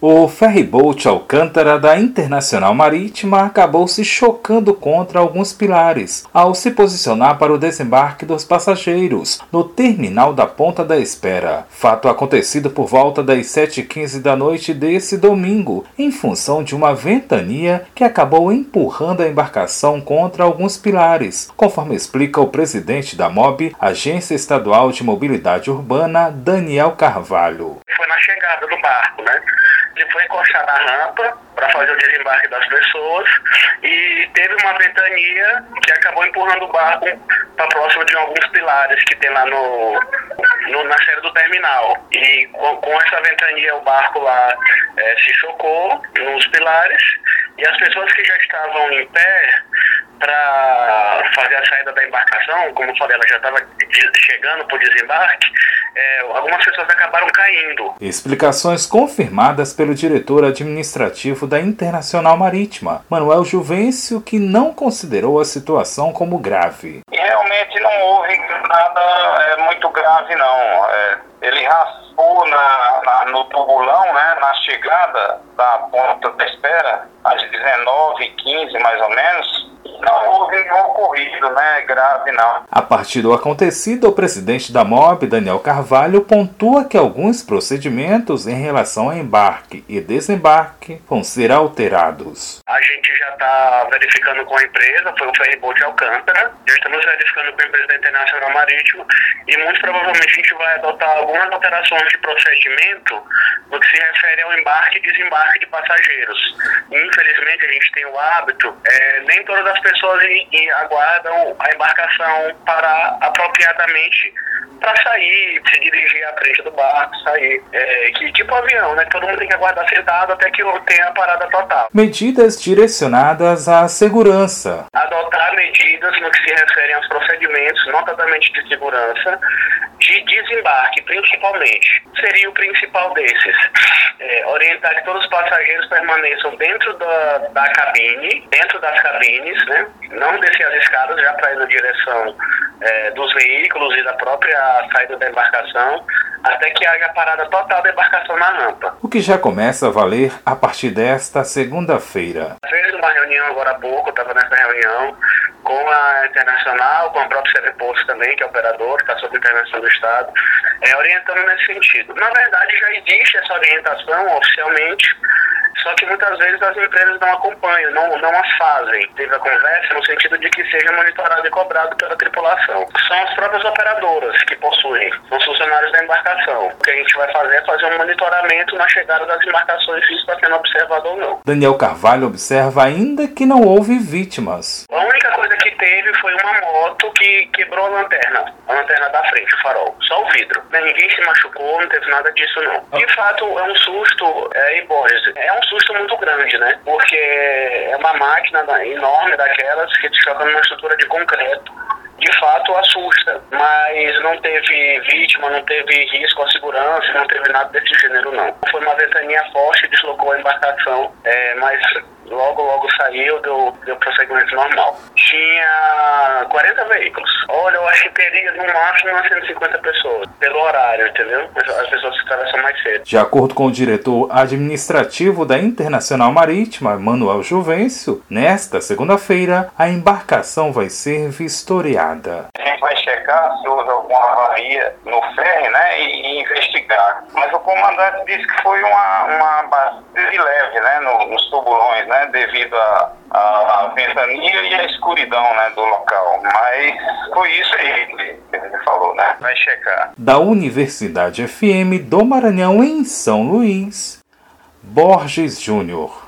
O ferryboat Alcântara da Internacional Marítima acabou se chocando contra alguns pilares ao se posicionar para o desembarque dos passageiros no terminal da Ponta da Espera. Fato acontecido por volta das 7h15 da noite desse domingo, em função de uma ventania que acabou empurrando a embarcação contra alguns pilares, conforme explica o presidente da MOB, Agência Estadual de Mobilidade Urbana, Daniel Carvalho. Chegada do barco, né? ele foi encostar na rampa para fazer o desembarque das pessoas e teve uma ventania que acabou empurrando o barco para próximo de alguns pilares que tem lá no, no na série do terminal. E com, com, essa ventania o barco lá é, se chocou nos pilares e as pessoas que já estavam em pé para fazer a saída da embarcação, como eu falei, ela já estava chegando para o desembarque, é, algumas pessoas acabaram caindo. Explicações confirmadas pelo diretor administrativo da Internacional Marítima, Manuel Juvencio, que não considerou a situação como grave. Realmente não houve nada é, muito grave, não. É, ele raspou na, na, no tubulão, né, na chegada da ponta da espera, às 19h15 mais ou menos, não houve nenhum ocorrido, né, grave não. A partir do acontecido, o presidente da MOB, Daniel Carvalho, pontua que alguns procedimentos em relação a embarque e desembarque vão ser alterados. A gente já está verificando com a empresa, foi o Ferryboat Alcântara, já estamos verificando com a empresa da Internacional Marítimo e muito provavelmente a gente vai adotar algumas alterações de procedimento no que se refere ao embarque e desembarque de passageiros. Infelizmente, a gente tem o hábito, é, nem todas as pessoas aguardam a embarcação para apropriadamente para sair, se dirigir à frente do barco, sair. É, que tipo avião, né? Todo mundo tem que aguardar sentado até que tenha a parada total. Medidas direcionadas à segurança. Medidas no que se refere aos procedimentos, notadamente de segurança, de desembarque, principalmente. Seria o principal desses. É, orientar que todos os passageiros permaneçam dentro da, da cabine, dentro das cabines, né? Não descer as escadas já para ir na direção é, dos veículos e da própria saída da embarcação, até que haja parada total da embarcação na rampa. O que já começa a valer a partir desta segunda-feira. Fez uma reunião agora há pouco, estava nessa reunião com a Internacional, com a própria Serviposto também, que é operador, está sob intervenção do Estado, é, orientando nesse sentido. Na verdade, já existe essa orientação oficialmente só que muitas vezes as empresas não acompanham, não, não as fazem. Teve a conversa no sentido de que seja monitorado e cobrado pela tripulação. São as próprias operadoras que possuem, são os funcionários da embarcação. O que a gente vai fazer é fazer um monitoramento na chegada das embarcações se está sendo observado ou não. Daniel Carvalho observa ainda que não houve vítimas. Que teve foi uma moto que quebrou a lanterna, a lanterna da frente, o farol, só o vidro. Ninguém se machucou, não teve nada disso não. De fato, é um susto, é, Borges, é um susto muito grande, né? Porque é uma máquina enorme daquelas que te joga numa estrutura de concreto. Fato assusta, mas não teve vítima, não teve risco à segurança, não teve nada desse gênero, não. Foi uma ventania forte, deslocou a embarcação, é, mas logo, logo saiu, deu, deu prosseguimento normal. Tinha 40 veículos. Olha, eu acho que teria no máximo umas 150 pessoas, pelo horário, entendeu? As pessoas que atravessam mais cedo. De acordo com o diretor administrativo da Internacional Marítima, Manuel Juvencio, nesta segunda-feira a embarcação vai ser vistoriada. A gente vai checar se houve alguma avaria no ferry, né, e, investigar. Mas o comandante disse que foi uma, uma base leve, né, nos tubulões, né, devido a a, a ventania e a escuridão né, do local. Mas foi isso aí que ele falou, né? Vai checar. Da Universidade FM do Maranhão, em São Luís, Borges Júnior.